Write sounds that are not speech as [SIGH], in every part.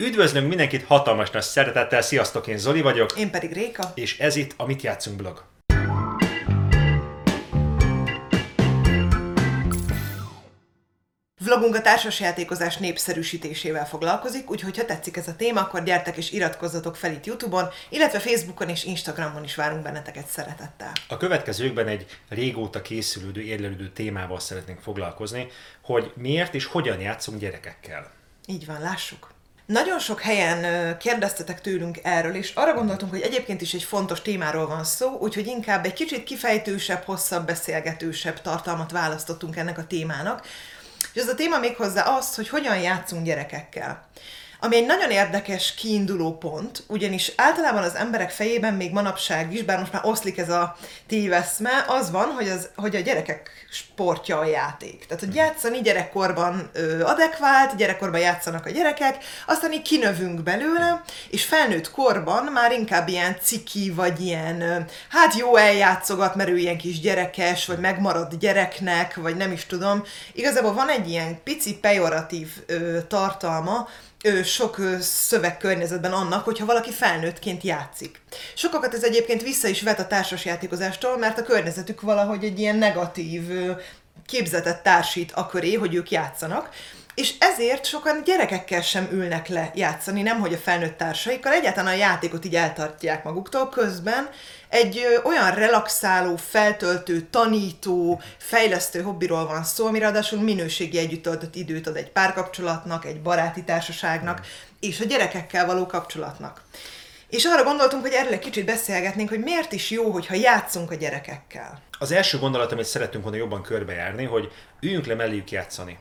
Üdvözlünk mindenkit hatalmas nagy szeretettel, sziasztok, én Zoli vagyok. Én pedig Réka. És ez itt a Mit játszunk blog. Vlogunk a társasjátékozás népszerűsítésével foglalkozik, úgyhogy ha tetszik ez a téma, akkor gyertek és iratkozzatok fel itt Youtube-on, illetve Facebookon és Instagramon is várunk benneteket szeretettel. A következőkben egy régóta készülődő, érlelődő témával szeretnénk foglalkozni, hogy miért és hogyan játszunk gyerekekkel. Így van, lássuk. Nagyon sok helyen kérdeztetek tőlünk erről, és arra gondoltunk, hogy egyébként is egy fontos témáról van szó, úgyhogy inkább egy kicsit kifejtősebb, hosszabb, beszélgetősebb tartalmat választottunk ennek a témának. És ez a téma még hozzá az, hogy hogyan játszunk gyerekekkel. Ami egy nagyon érdekes kiinduló pont, ugyanis általában az emberek fejében még manapság is, bár most már oszlik ez a téveszme, az van, hogy, az, hogy a gyerekek sportja a játék. Tehát, hogy játszani gyerekkorban ö, adekvált, gyerekkorban játszanak a gyerekek, aztán így kinövünk belőle, és felnőtt korban már inkább ilyen ciki, vagy ilyen, ö, hát jó eljátszogat, mert ő ilyen kis gyerekes, vagy megmaradt gyereknek, vagy nem is tudom. Igazából van egy ilyen pici pejoratív ö, tartalma, ö, sok ö, szövegkörnyezetben annak, hogyha valaki felnőttként játszik. Sokakat ez egyébként vissza is vet a társasjátékozástól, mert a környezetük valahogy egy ilyen negatív ö, képzetet társít a köré, hogy ők játszanak. És ezért sokan gyerekekkel sem ülnek le játszani, nemhogy a felnőtt társaikkal, egyáltalán a játékot így eltartják maguktól, közben egy ö, olyan relaxáló, feltöltő, tanító, fejlesztő hobbiról van szó, ami ráadásul minőségi együtt töltött időt ad egy párkapcsolatnak, egy baráti társaságnak, és a gyerekekkel való kapcsolatnak. És arra gondoltunk, hogy erről egy kicsit beszélgetnénk, hogy miért is jó, hogyha játszunk a gyerekekkel. Az első gondolat, amit szeretünk volna jobban körbejárni, hogy üljünk le melléjük játszani.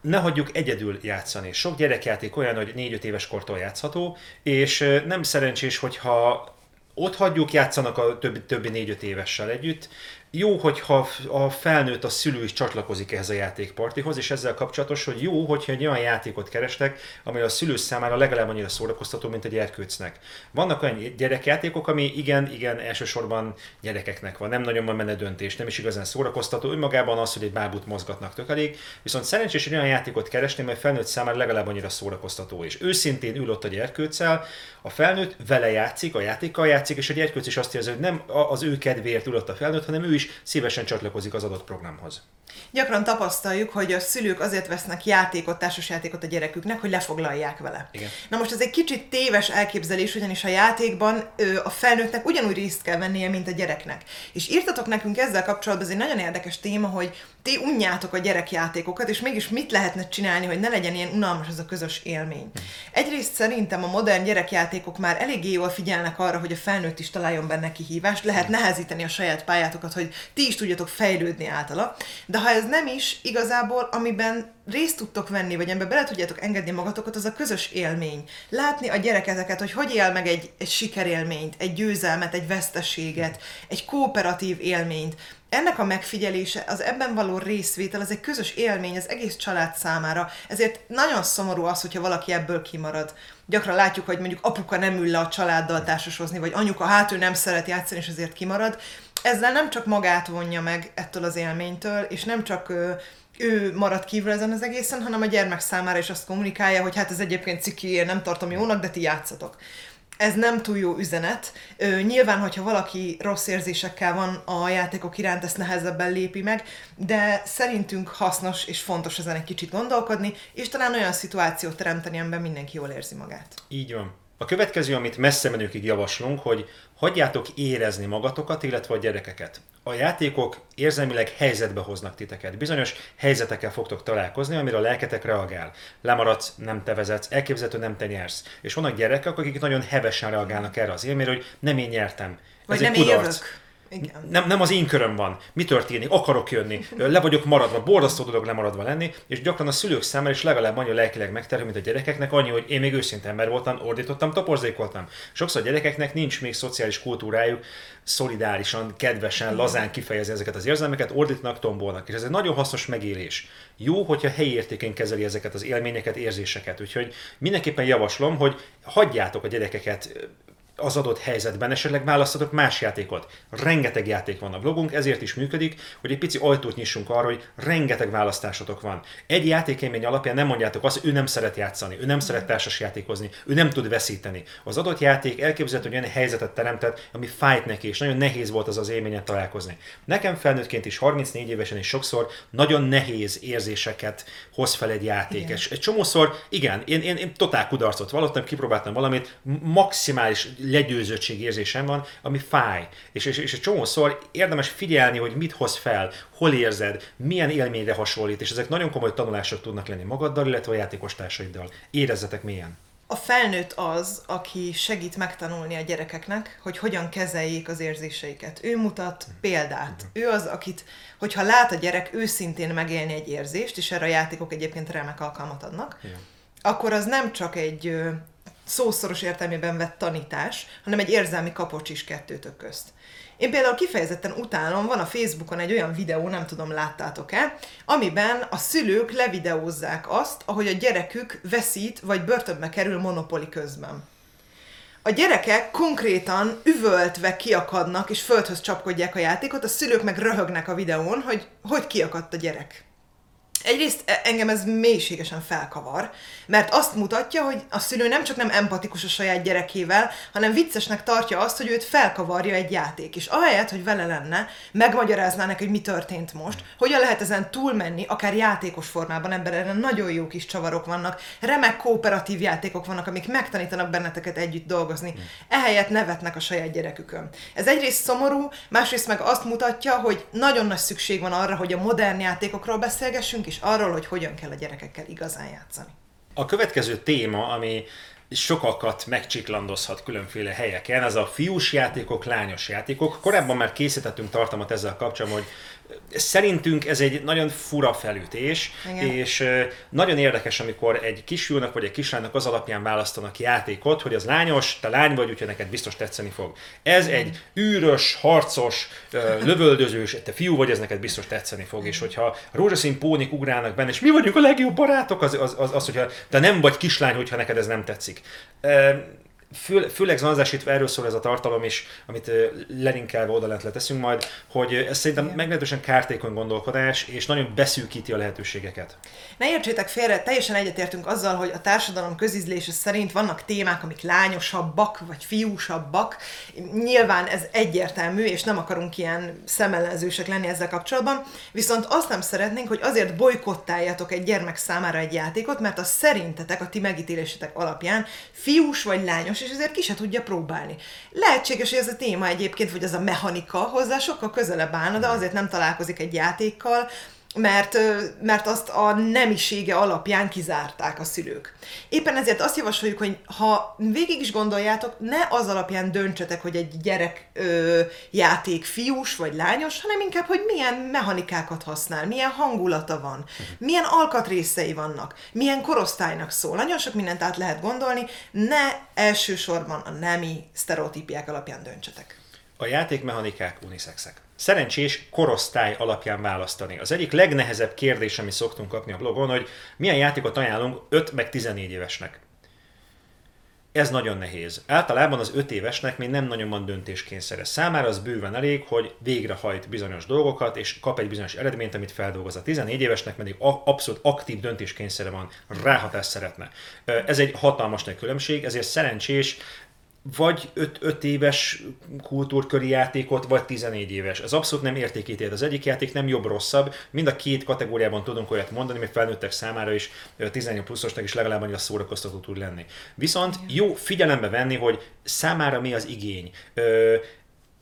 Ne hagyjuk egyedül játszani. Sok gyerekjáték olyan, hogy 4-5 éves kortól játszható, és nem szerencsés, hogyha ott hagyjuk, játszanak a többi, többi 4-5 évessel együtt. Jó, hogyha a felnőtt, a szülő is csatlakozik ehhez a játékpartihoz, és ezzel kapcsolatos, hogy jó, hogyha egy olyan játékot kerestek, ami a szülő számára legalább annyira szórakoztató, mint egy gyerkőcnek. Vannak olyan gyerekjátékok, ami igen, igen, elsősorban gyerekeknek van, nem nagyon van benne döntés, nem is igazán szórakoztató, önmagában az, hogy egy bábút mozgatnak tök elég, viszont szerencsés egy olyan játékot keresni, mert felnőtt számára legalább annyira szórakoztató, és őszintén ül ott a gyerkőccel, a felnőtt vele játszik, a játékkal játszik, és a gyerkőc is azt érzi, hogy nem az ő kedvéért ül ott a felnőtt, hanem ő is szívesen csatlakozik az adott programhoz. Gyakran tapasztaljuk, hogy a szülők azért vesznek játékot, társasjátékot a gyereküknek, hogy lefoglalják vele. Igen. Na most ez egy kicsit téves elképzelés, ugyanis a játékban ö, a felnőttnek ugyanúgy részt kell vennie, mint a gyereknek. És írtatok nekünk ezzel kapcsolatban, ez egy nagyon érdekes téma, hogy ti unjátok a gyerekjátékokat, és mégis mit lehetne csinálni, hogy ne legyen ilyen unalmas ez a közös élmény. Egyrészt szerintem a modern gyerekjátékok már eléggé jól figyelnek arra, hogy a felnőtt is találjon benne kihívást, lehet nehezíteni a saját pályátokat, hogy ti is tudjatok fejlődni általa, de ha ez nem is, igazából amiben részt tudtok venni, vagy ebbe bele tudjátok engedni magatokat, az a közös élmény. Látni a gyereketeket, hogy hogy él meg egy, egy sikerélményt, egy győzelmet, egy veszteséget, egy kooperatív élményt. Ennek a megfigyelése, az ebben való részvétel, az egy közös élmény az egész család számára, ezért nagyon szomorú az, hogyha valaki ebből kimarad. Gyakran látjuk, hogy mondjuk apuka nem ül le a családdal társasozni, vagy anyuka, hát ő nem szeret játszani, és azért kimarad. Ezzel nem csak magát vonja meg ettől az élménytől, és nem csak ö, ő marad kívül ezen az egészen, hanem a gyermek számára is azt kommunikálja, hogy hát ez egyébként ciki, én nem tartom jónak, de ti játszatok. Ez nem túl jó üzenet. Ö, nyilván, hogyha valaki rossz érzésekkel van a játékok iránt, ezt nehezebben lépi meg, de szerintünk hasznos és fontos ezen egy kicsit gondolkodni, és talán olyan szituációt teremteni, amiben mindenki jól érzi magát. Így van. A következő, amit messze menőkig javaslunk, hogy hagyjátok érezni magatokat, illetve a gyerekeket. A játékok érzelmileg helyzetbe hoznak titeket. Bizonyos helyzetekkel fogtok találkozni, amire a lelketek reagál. Lemaradsz, nem te vezetsz, elképzelhető nem te nyersz. És vannak gyerekek, akik nagyon hevesen reagálnak erre az élményre, hogy nem én nyertem. Vagy Ez nem egy én kudarc. jövök. Igen. Nem, nem az én köröm van. Mi történik? Akarok jönni. Le vagyok maradva. Borzasztó dolog lemaradva lenni. És gyakran a szülők számára is legalább annyi lelkileg megterhő, mint a gyerekeknek, annyi, hogy én még őszinte ember voltam, ordítottam, toporzékoltam. Sokszor a gyerekeknek nincs még szociális kultúrájuk, szolidárisan, kedvesen, lazán kifejezni ezeket az érzelmeket, ordítanak, tombolnak. És ez egy nagyon hasznos megélés. Jó, hogyha helyi értéken kezeli ezeket az élményeket, érzéseket. Úgyhogy mindenképpen javaslom, hogy hagyjátok a gyerekeket az adott helyzetben, esetleg választatok más játékot. Rengeteg játék van a blogunk, ezért is működik, hogy egy pici ajtót nyissunk arra, hogy rengeteg választásotok van. Egy játékélmény alapján nem mondjátok azt, hogy ő nem szeret játszani, ő nem szeret társas játékozni, ő nem tud veszíteni. Az adott játék elképzelhető, hogy olyan helyzetet teremtett, ami fájt neki, és nagyon nehéz volt az az élményet találkozni. Nekem felnőttként is 34 évesen is sokszor nagyon nehéz érzéseket hoz fel egy játék. Igen. És egy csomószor, igen, én, én, én totál kudarcot vallottam, kipróbáltam valamit, maximális legyőzöttség érzésem van, ami fáj. És, és, és egy csomószor érdemes figyelni, hogy mit hoz fel, hol érzed, milyen élményre hasonlít, és ezek nagyon komoly tanulások tudnak lenni magaddal, illetve a játékos társaiddal. Érezzetek milyen. A felnőtt az, aki segít megtanulni a gyerekeknek, hogy hogyan kezeljék az érzéseiket. Ő mutat példát. Ő az, akit, hogyha lát a gyerek őszintén megélni egy érzést, és erre a játékok egyébként remek alkalmat adnak, Igen. akkor az nem csak egy szószoros értelmében vett tanítás, hanem egy érzelmi kapocs is kettőtök közt. Én például kifejezetten utálom, van a Facebookon egy olyan videó, nem tudom, láttátok-e, amiben a szülők levideózzák azt, ahogy a gyerekük veszít vagy börtönbe kerül monopoli közben. A gyerekek konkrétan üvöltve kiakadnak és földhöz csapkodják a játékot, a szülők meg röhögnek a videón, hogy hogy kiakadt a gyerek. Egyrészt e- engem ez mélységesen felkavar, mert azt mutatja, hogy a szülő nem csak nem empatikus a saját gyerekével, hanem viccesnek tartja azt, hogy őt felkavarja egy játék. És ahelyett, hogy vele lenne, megmagyarázná neki, hogy mi történt most, hogyan lehet ezen túlmenni, akár játékos formában, ebben erre nagyon jó kis csavarok vannak, remek kooperatív játékok vannak, amik megtanítanak benneteket együtt dolgozni. Ehelyett nevetnek a saját gyerekükön. Ez egyrészt szomorú, másrészt meg azt mutatja, hogy nagyon nagy szükség van arra, hogy a modern játékokról beszélgessünk, és arról, hogy hogyan kell a gyerekekkel igazán játszani. A következő téma, ami sokakat megcsiklandozhat különféle helyeken, ez a fiús játékok, lányos játékok. Korábban már készítettünk tartalmat ezzel kapcsolatban, hogy Szerintünk ez egy nagyon fura felütés, Igen. és nagyon érdekes, amikor egy kisfiúnak vagy egy kislánynak az alapján választanak játékot, hogy az lányos, te lány vagy, úgyhogy neked biztos tetszeni fog. Ez Igen. egy űrös, harcos, [LAUGHS] lövöldözős, te fiú vagy, ez neked biztos tetszeni fog, és hogyha rózsaszín pónik ugrálnak benne, és mi vagyunk a legjobb barátok, az, az, az, az hogyha te nem vagy kislány, hogyha neked ez nem tetszik fő, főleg zanzásítva erről szól ez a tartalom is, amit lelinkelve oda lent leteszünk majd, hogy ez szerintem meglehetősen kártékony gondolkodás, és nagyon beszűkíti a lehetőségeket. Ne értsétek félre, teljesen egyetértünk azzal, hogy a társadalom közízlése szerint vannak témák, amik lányosabbak, vagy fiúsabbak. Nyilván ez egyértelmű, és nem akarunk ilyen szemellenzősek lenni ezzel kapcsolatban, viszont azt nem szeretnénk, hogy azért bolykottáljatok egy gyermek számára egy játékot, mert a szerintetek, a ti megítélésetek alapján fiús vagy lányos és ezért ki se tudja próbálni. Lehetséges, hogy ez a téma egyébként, vagy ez a mechanika hozzá sokkal közelebb állna, de azért nem találkozik egy játékkal, mert, mert azt a nemisége alapján kizárták a szülők. Éppen ezért azt javasoljuk, hogy ha végig is gondoljátok, ne az alapján döntsetek, hogy egy gyerek ö, játék fiús vagy lányos, hanem inkább, hogy milyen mechanikákat használ, milyen hangulata van, milyen alkatrészei vannak, milyen korosztálynak szól. Nagyon sok mindent át lehet gondolni, ne elsősorban a nemi sztereotípiák alapján döntsetek. A játékmechanikák uniszexek szerencsés korosztály alapján választani. Az egyik legnehezebb kérdés, ami szoktunk kapni a blogon, hogy milyen játékot ajánlunk 5 meg 14 évesnek. Ez nagyon nehéz. Általában az 5 évesnek még nem nagyon van döntéskényszere. Számára az bőven elég, hogy végrehajt bizonyos dolgokat, és kap egy bizonyos eredményt, amit feldolgoz. A 14 évesnek pedig abszolút aktív döntéskényszere van, ráhatást szeretne. Ez egy hatalmas nagy különbség, ezért szerencsés vagy 5 éves kultúrköri játékot, vagy 14 éves. Ez abszolút nem értékítélt. Az egyik játék nem jobb-rosszabb. Mind a két kategóriában tudunk olyat mondani, mert felnőttek számára is 18 pluszosnak is legalább annyira szórakoztató tud lenni. Viszont jó figyelembe venni, hogy számára mi az igény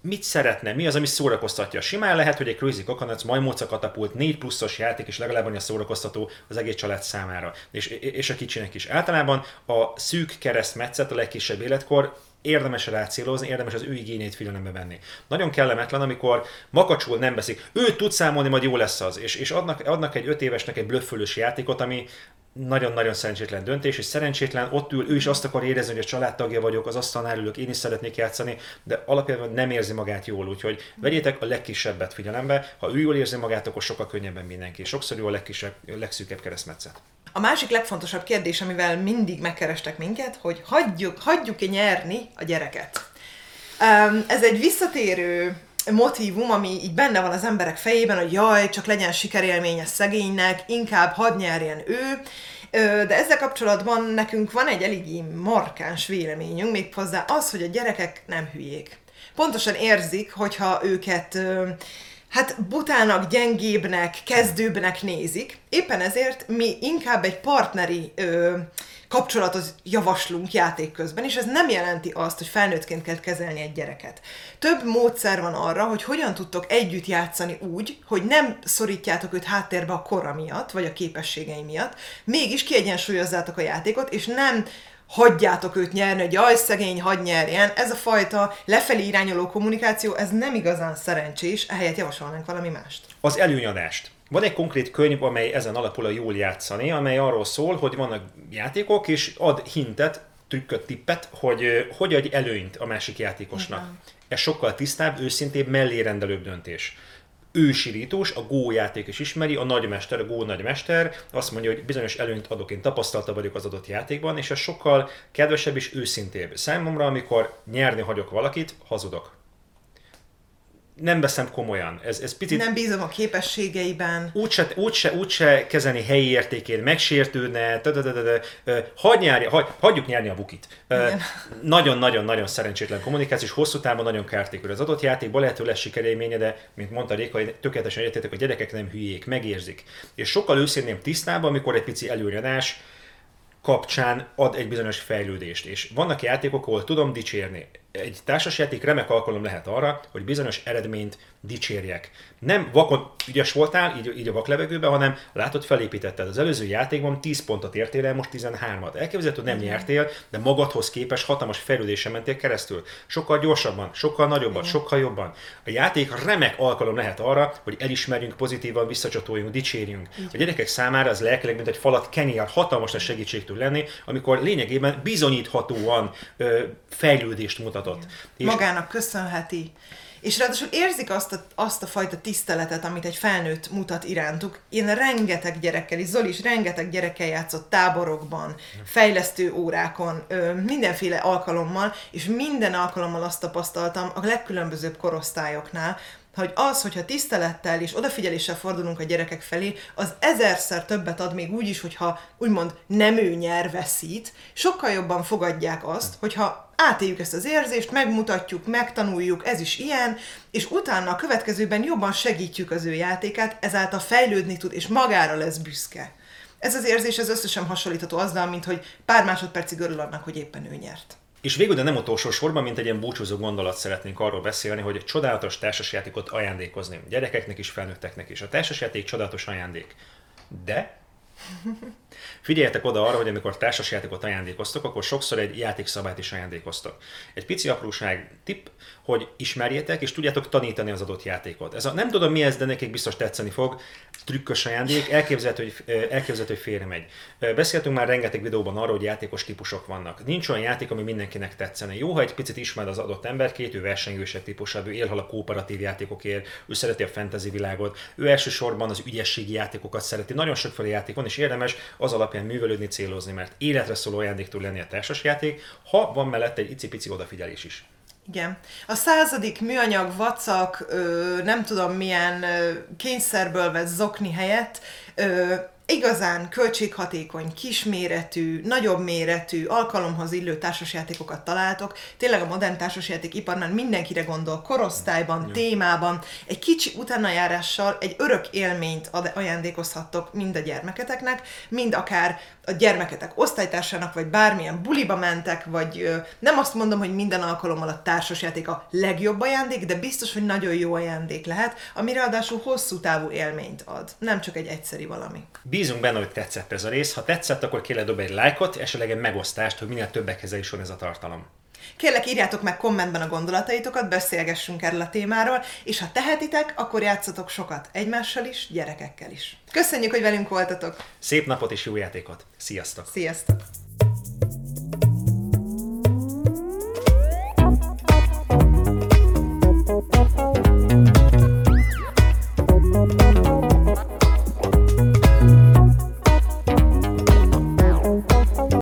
mit szeretne, mi az, ami szórakoztatja. Simán lehet, hogy egy Crazy Coconuts majmóca katapult 4 pluszos játék, és legalább annyi szórakoztató az egész család számára, és, és a kicsinek is. Általában a szűk keresztmetszet, a legkisebb életkor érdemes rá célozni, érdemes az ő igényét figyelembe venni. Nagyon kellemetlen, amikor makacsul nem veszik, ő tud számolni, majd jó lesz az, és, és adnak, adnak egy öt évesnek egy blöffölős játékot, ami nagyon-nagyon szerencsétlen döntés, és szerencsétlen ott ül, ő is azt akar érezni, hogy a családtagja vagyok, az asztalnál ülök, én is szeretnék játszani, de alapjában nem érzi magát jól, úgyhogy vegyétek a legkisebbet figyelembe, ha ő jól érzi magát, akkor sokkal könnyebben mindenki. Sokszor jó a legkisebb, legszűkebb keresztmetszet. A másik legfontosabb kérdés, amivel mindig megkerestek minket, hogy hagyjuk, hagyjuk-e nyerni a gyereket. Ez egy visszatérő motivum, ami így benne van az emberek fejében, hogy jaj, csak legyen sikerélménye szegénynek, inkább hadd nyerjen ő, de ezzel kapcsolatban nekünk van egy eléggé markáns véleményünk, méghozzá az, hogy a gyerekek nem hülyék. Pontosan érzik, hogyha őket hát butának, gyengébbnek, kezdőbbnek nézik. Éppen ezért mi inkább egy partneri ö, kapcsolatot javaslunk játék közben, és ez nem jelenti azt, hogy felnőttként kell kezelni egy gyereket. Több módszer van arra, hogy hogyan tudtok együtt játszani úgy, hogy nem szorítjátok őt háttérbe a kora miatt, vagy a képességei miatt, mégis kiegyensúlyozzátok a játékot, és nem hagyjátok őt nyerni, hogy jaj, szegény, hadd nyerjen. Ez a fajta lefelé irányuló kommunikáció, ez nem igazán szerencsés, ehelyett javasolnánk valami mást. Az előnyadást. Van egy konkrét könyv, amely ezen alapul a jól játszani, amely arról szól, hogy vannak játékok, és ad hintet, trükköt, tippet, hogy hogy adj előnyt a másik játékosnak. Igen. Ez sokkal tisztább, őszintébb, mellérendelőbb döntés ősirítós, a Go játék is ismeri, a nagymester, a Go nagymester azt mondja, hogy bizonyos előnyt adok, én tapasztalta vagyok az adott játékban, és ez sokkal kedvesebb és őszintébb. Számomra, amikor nyerni hagyok valakit, hazudok nem veszem komolyan. Ez, ez picit... Nem bízom a képességeiben. Úgyse, úgyse, úgyse kezelni helyi értékén, megsértődne, hagy nyerni, hagy, hagyjuk nyerni a bukit. Nagyon-nagyon-nagyon szerencsétlen kommunikáció, és hosszú távon nagyon kártékű. Az adott játékban lehető lesz sikerélménye, de mint mondta Réka, tökéletesen egyetetek, a gyerekek nem hülyék, megérzik. És sokkal őszintén tisztában, amikor egy pici előnyadás kapcsán ad egy bizonyos fejlődést. És vannak játékok, ahol tudom dicsérni egy társasjáték remek alkalom lehet arra, hogy bizonyos eredményt dicsérjek. Nem vakon ügyes voltál, így, így a vaklevegőben, hanem látod, felépítetted. Az előző játékban 10 pontot értél el, most 13-at. Elképzelhető, hogy nem nyertél, de magadhoz képes hatalmas fejlődésen mentél keresztül. Sokkal gyorsabban, sokkal nagyobban, Igen. sokkal jobban. A játék remek alkalom lehet arra, hogy elismerjünk, pozitívan visszacsatoljunk, dicsérjünk. Igen. A gyerekek számára az lelkileg, mint egy falat kenyér, hatalmas segítség tud lenni, amikor lényegében bizonyíthatóan ö, fejlődést mutat mutatott. És Magának köszönheti. És ráadásul érzik azt a, azt a fajta tiszteletet, amit egy felnőtt mutat irántuk. Én rengeteg gyerekkel, és Zoli is rengeteg gyerekkel játszott táborokban, fejlesztő órákon, mindenféle alkalommal, és minden alkalommal azt tapasztaltam a legkülönbözőbb korosztályoknál, hogy az, hogyha tisztelettel és odafigyeléssel fordulunk a gyerekek felé, az ezerszer többet ad még úgy is, hogyha úgymond nem ő nyer, veszít, sokkal jobban fogadják azt, hogyha átéljük ezt az érzést, megmutatjuk, megtanuljuk, ez is ilyen, és utána a következőben jobban segítjük az ő játékát, ezáltal fejlődni tud, és magára lesz büszke. Ez az érzés az összesen hasonlítható azzal, mint hogy pár másodpercig örül annak, hogy éppen ő nyert. És végül, de nem utolsó sorban, mint egy ilyen búcsúzó gondolat szeretnénk arról beszélni, hogy egy csodálatos társasjátékot ajándékozni. Gyerekeknek is, felnőtteknek is. A társasjáték csodálatos ajándék. De [LAUGHS] Figyeljetek oda arra, hogy amikor társasjátékot ajándékoztok, akkor sokszor egy játékszabályt is ajándékoztok. Egy pici apróság tipp, hogy ismerjétek és tudjátok tanítani az adott játékot. Ez a, nem tudom mi ez, de nekik biztos tetszeni fog. Trükkös ajándék, elképzelhető, hogy, elképzelhető, hogy félre megy. Beszéltünk már rengeteg videóban arról, hogy játékos típusok vannak. Nincs olyan játék, ami mindenkinek tetszene. Jó, ha egy picit ismered az adott emberkét, ő versengősebb típusabb, ő élhal a kooperatív játékokért, ő szereti a fantasy világot, ő elsősorban az ügyességi játékokat szereti. Nagyon sokféle játék van, és érdemes az alapján művelődni, célozni, mert életre szóló ajándék tud lenni a társasjáték, ha van mellette egy icipici odafigyelés is. Igen. A századik műanyag vacak, nem tudom milyen kényszerből vett zokni helyett igazán költséghatékony, kisméretű, nagyobb méretű, alkalomhoz illő társasjátékokat találtok. Tényleg a modern társasjáték iparnál mindenkire gondol, korosztályban, Jó. témában, egy kicsi utánajárással egy örök élményt ajándékozhattok mind a gyermeketeknek, mind akár a gyermeketek osztálytársának, vagy bármilyen buliba mentek, vagy ö, nem azt mondom, hogy minden alkalommal a társasjáték a legjobb ajándék, de biztos, hogy nagyon jó ajándék lehet, ami ráadásul hosszú távú élményt ad, nem csak egy egyszeri valami. Bízunk benne, hogy tetszett ez a rész. Ha tetszett, akkor kérlek dobj egy lájkot, esetleg egy megosztást, hogy minél többekhez jusson ez a tartalom. Kérlek, írjátok meg kommentben a gondolataitokat, beszélgessünk erről a témáról, és ha tehetitek, akkor játszatok sokat egymással is, gyerekekkel is. Köszönjük, hogy velünk voltatok! Szép napot és jó játékot! Sziasztok! Sziasztok!